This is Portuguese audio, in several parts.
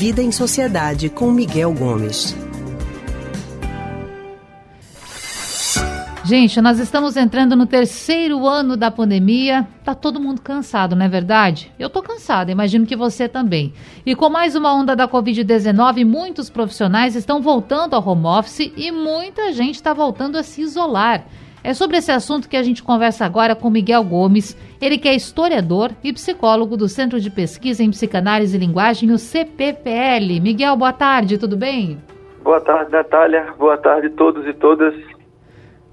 Vida em Sociedade com Miguel Gomes. Gente, nós estamos entrando no terceiro ano da pandemia. Tá todo mundo cansado, não é verdade? Eu tô cansada, imagino que você também. E com mais uma onda da Covid-19, muitos profissionais estão voltando ao home office e muita gente está voltando a se isolar. É sobre esse assunto que a gente conversa agora com Miguel Gomes, ele que é historiador e psicólogo do Centro de Pesquisa em Psicanálise e Linguagem, o CPPL. Miguel, boa tarde, tudo bem? Boa tarde, Natália. Boa tarde a todos e todas.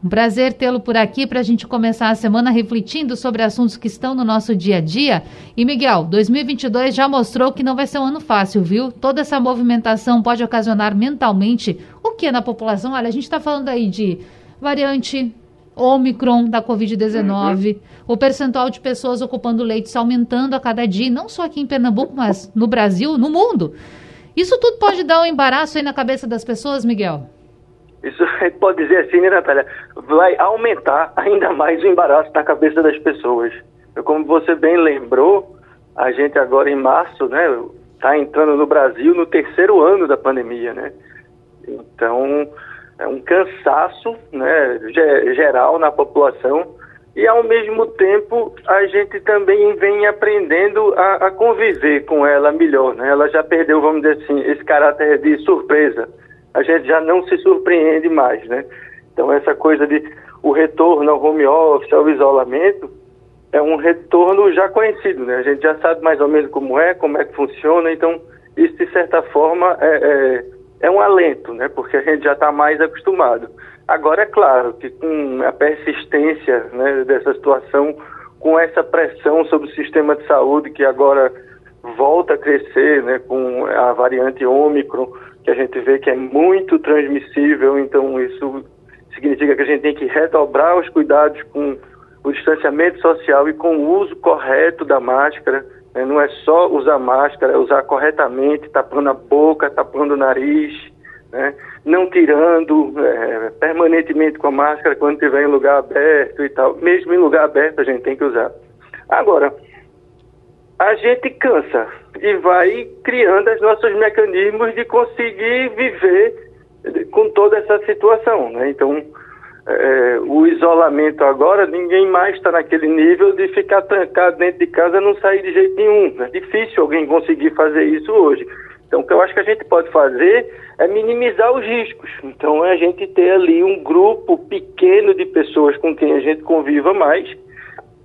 Um prazer tê-lo por aqui para a gente começar a semana refletindo sobre assuntos que estão no nosso dia a dia. E Miguel, 2022 já mostrou que não vai ser um ano fácil, viu? Toda essa movimentação pode ocasionar mentalmente o que na população? Olha, a gente está falando aí de variante Omicron da Covid-19, uhum. o percentual de pessoas ocupando leitos aumentando a cada dia, não só aqui em Pernambuco, mas no Brasil, no mundo. Isso tudo pode dar um embaraço aí na cabeça das pessoas, Miguel? Isso pode dizer assim, né, Natália? Vai aumentar ainda mais o embaraço na cabeça das pessoas. Como você bem lembrou, a gente agora em março, né, está entrando no Brasil no terceiro ano da pandemia, né? Então, um cansaço né, geral na população e ao mesmo tempo a gente também vem aprendendo a, a, conviver com ela melhor, né? Ela já perdeu, vamos dizer assim, esse caráter de surpresa. A gente já não se surpreende mais, né? Então essa coisa de o retorno ao home office, ao isolamento, é um retorno já conhecido, né? A gente já sabe mais ou menos como é, como é que funciona, então isso de certa forma é, é é um alento, né? Porque a gente já está mais acostumado. Agora, é claro que com a persistência né, dessa situação, com essa pressão sobre o sistema de saúde que agora volta a crescer, né, com a variante Ômicron, que a gente vê que é muito transmissível, então isso significa que a gente tem que redobrar os cuidados com o distanciamento social e com o uso correto da máscara. Né? Não é só usar máscara, é usar corretamente, tapando a boca, tapando o nariz, né? não tirando é, permanentemente com a máscara quando estiver em lugar aberto e tal. Mesmo em lugar aberto a gente tem que usar. Agora, a gente cansa e vai criando os nossos mecanismos de conseguir viver com toda essa situação. Né? Então, é, o isolamento agora, ninguém mais está naquele nível de ficar trancado dentro de casa não sair de jeito nenhum. É difícil alguém conseguir fazer isso hoje. Então, o que eu acho que a gente pode fazer é minimizar os riscos. Então, é a gente ter ali um grupo pequeno de pessoas com quem a gente conviva mais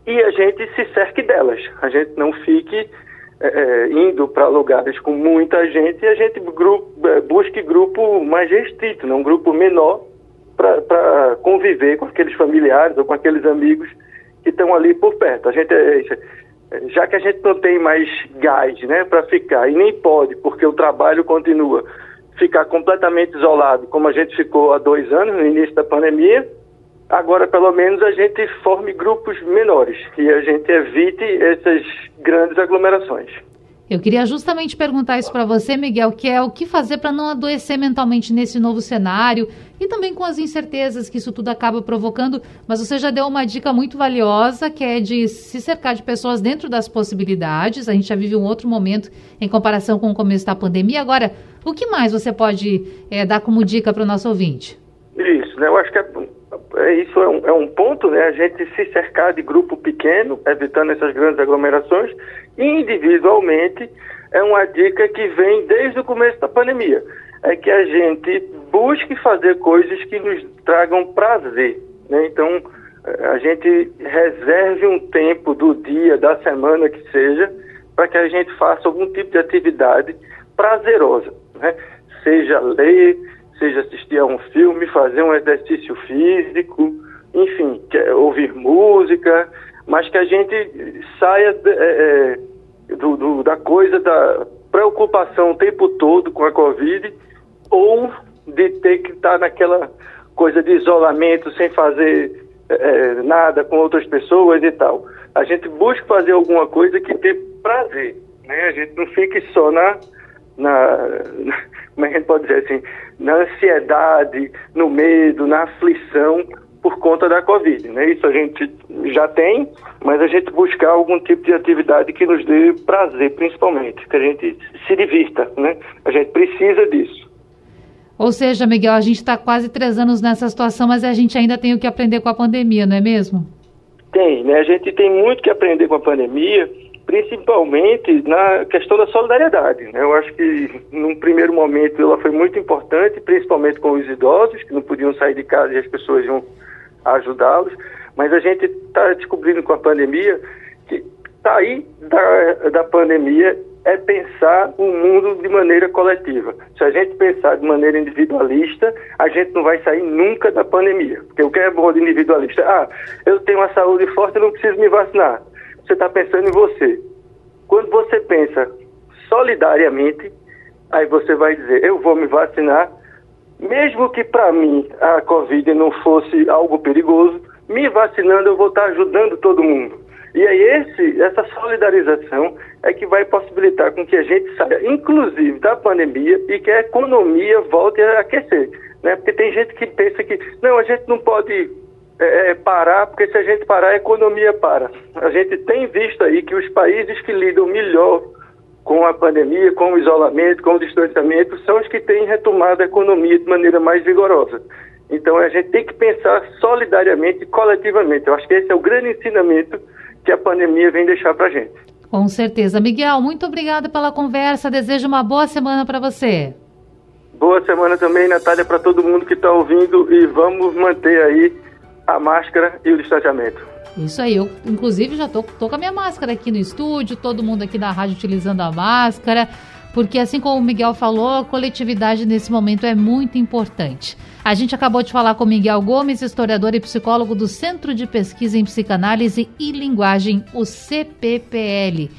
e a gente se cerque delas. A gente não fique é, é indo para lugares com muita gente e a gente grupo, é, busque grupo mais restrito, não um grupo menor para conviver com aqueles familiares ou com aqueles amigos que estão ali por perto. A gente é, é, já que a gente não tem mais gás, né, para ficar e nem pode, porque o trabalho continua, ficar completamente isolado, como a gente ficou há dois anos no início da pandemia. Agora, pelo menos, a gente forme grupos menores e a gente evite essas grandes aglomerações. Eu queria justamente perguntar isso para você, Miguel, que é o que fazer para não adoecer mentalmente nesse novo cenário e também com as incertezas que isso tudo acaba provocando. Mas você já deu uma dica muito valiosa, que é de se cercar de pessoas dentro das possibilidades. A gente já vive um outro momento em comparação com o começo da pandemia. Agora, o que mais você pode é, dar como dica para o nosso ouvinte? Isso, né? Eu acho que é, isso é um, é um ponto, né? A gente se cercar de grupo pequeno, evitando essas grandes aglomerações individualmente é uma dica que vem desde o começo da pandemia. É que a gente busque fazer coisas que nos tragam prazer. Né? Então, a gente reserve um tempo do dia, da semana que seja, para que a gente faça algum tipo de atividade prazerosa. Né? Seja ler, seja assistir a um filme, fazer um exercício físico, enfim, ouvir música, mas que a gente saia é, é, do, do, da coisa da preocupação o tempo todo com a Covid ou de ter que estar naquela coisa de isolamento sem fazer é, é, nada com outras pessoas e tal. A gente busca fazer alguma coisa que dê prazer, né? A gente não fique só na, na, como é a gente pode dizer assim, na ansiedade, no medo, na aflição, por conta da Covid. Né? Isso a gente já tem, mas a gente buscar algum tipo de atividade que nos dê prazer, principalmente, que a gente se divirta. Né? A gente precisa disso. Ou seja, Miguel, a gente está quase três anos nessa situação, mas a gente ainda tem o que aprender com a pandemia, não é mesmo? Tem, né? A gente tem muito que aprender com a pandemia, principalmente na questão da solidariedade. Né? Eu acho que, num primeiro momento, ela foi muito importante, principalmente com os idosos, que não podiam sair de casa e as pessoas iam ajudá-los. Mas a gente está descobrindo com a pandemia que sair da, da pandemia é pensar o mundo de maneira coletiva. Se a gente pensar de maneira individualista, a gente não vai sair nunca da pandemia. Porque o que é bom de individualista? Ah, eu tenho uma saúde forte, eu não preciso me vacinar. Você está pensando em você. Quando você pensa solidariamente, aí você vai dizer, eu vou me vacinar, mesmo que para mim a Covid não fosse algo perigoso, me vacinando eu vou estar ajudando todo mundo. E aí esse, essa solidarização é que vai possibilitar com que a gente saia, inclusive, da pandemia e que a economia volte a aquecer. Né? Porque tem gente que pensa que, não, a gente não pode é, é, parar, porque se a gente parar, a economia para. A gente tem visto aí que os países que lidam melhor com a pandemia, com o isolamento, com o distanciamento, são os que têm retomado a economia de maneira mais vigorosa. Então a gente tem que pensar solidariamente e coletivamente. Eu acho que esse é o grande ensinamento que a pandemia vem deixar para a gente. Com certeza. Miguel, muito obrigada pela conversa. Desejo uma boa semana para você. Boa semana também, Natália, para todo mundo que está ouvindo e vamos manter aí a máscara e o distanciamento. Isso aí, eu inclusive já tô, tô com a minha máscara aqui no estúdio, todo mundo aqui na rádio utilizando a máscara, porque assim como o Miguel falou, a coletividade nesse momento é muito importante. A gente acabou de falar com Miguel Gomes, historiador e psicólogo do Centro de Pesquisa em Psicanálise e Linguagem, o CPPL.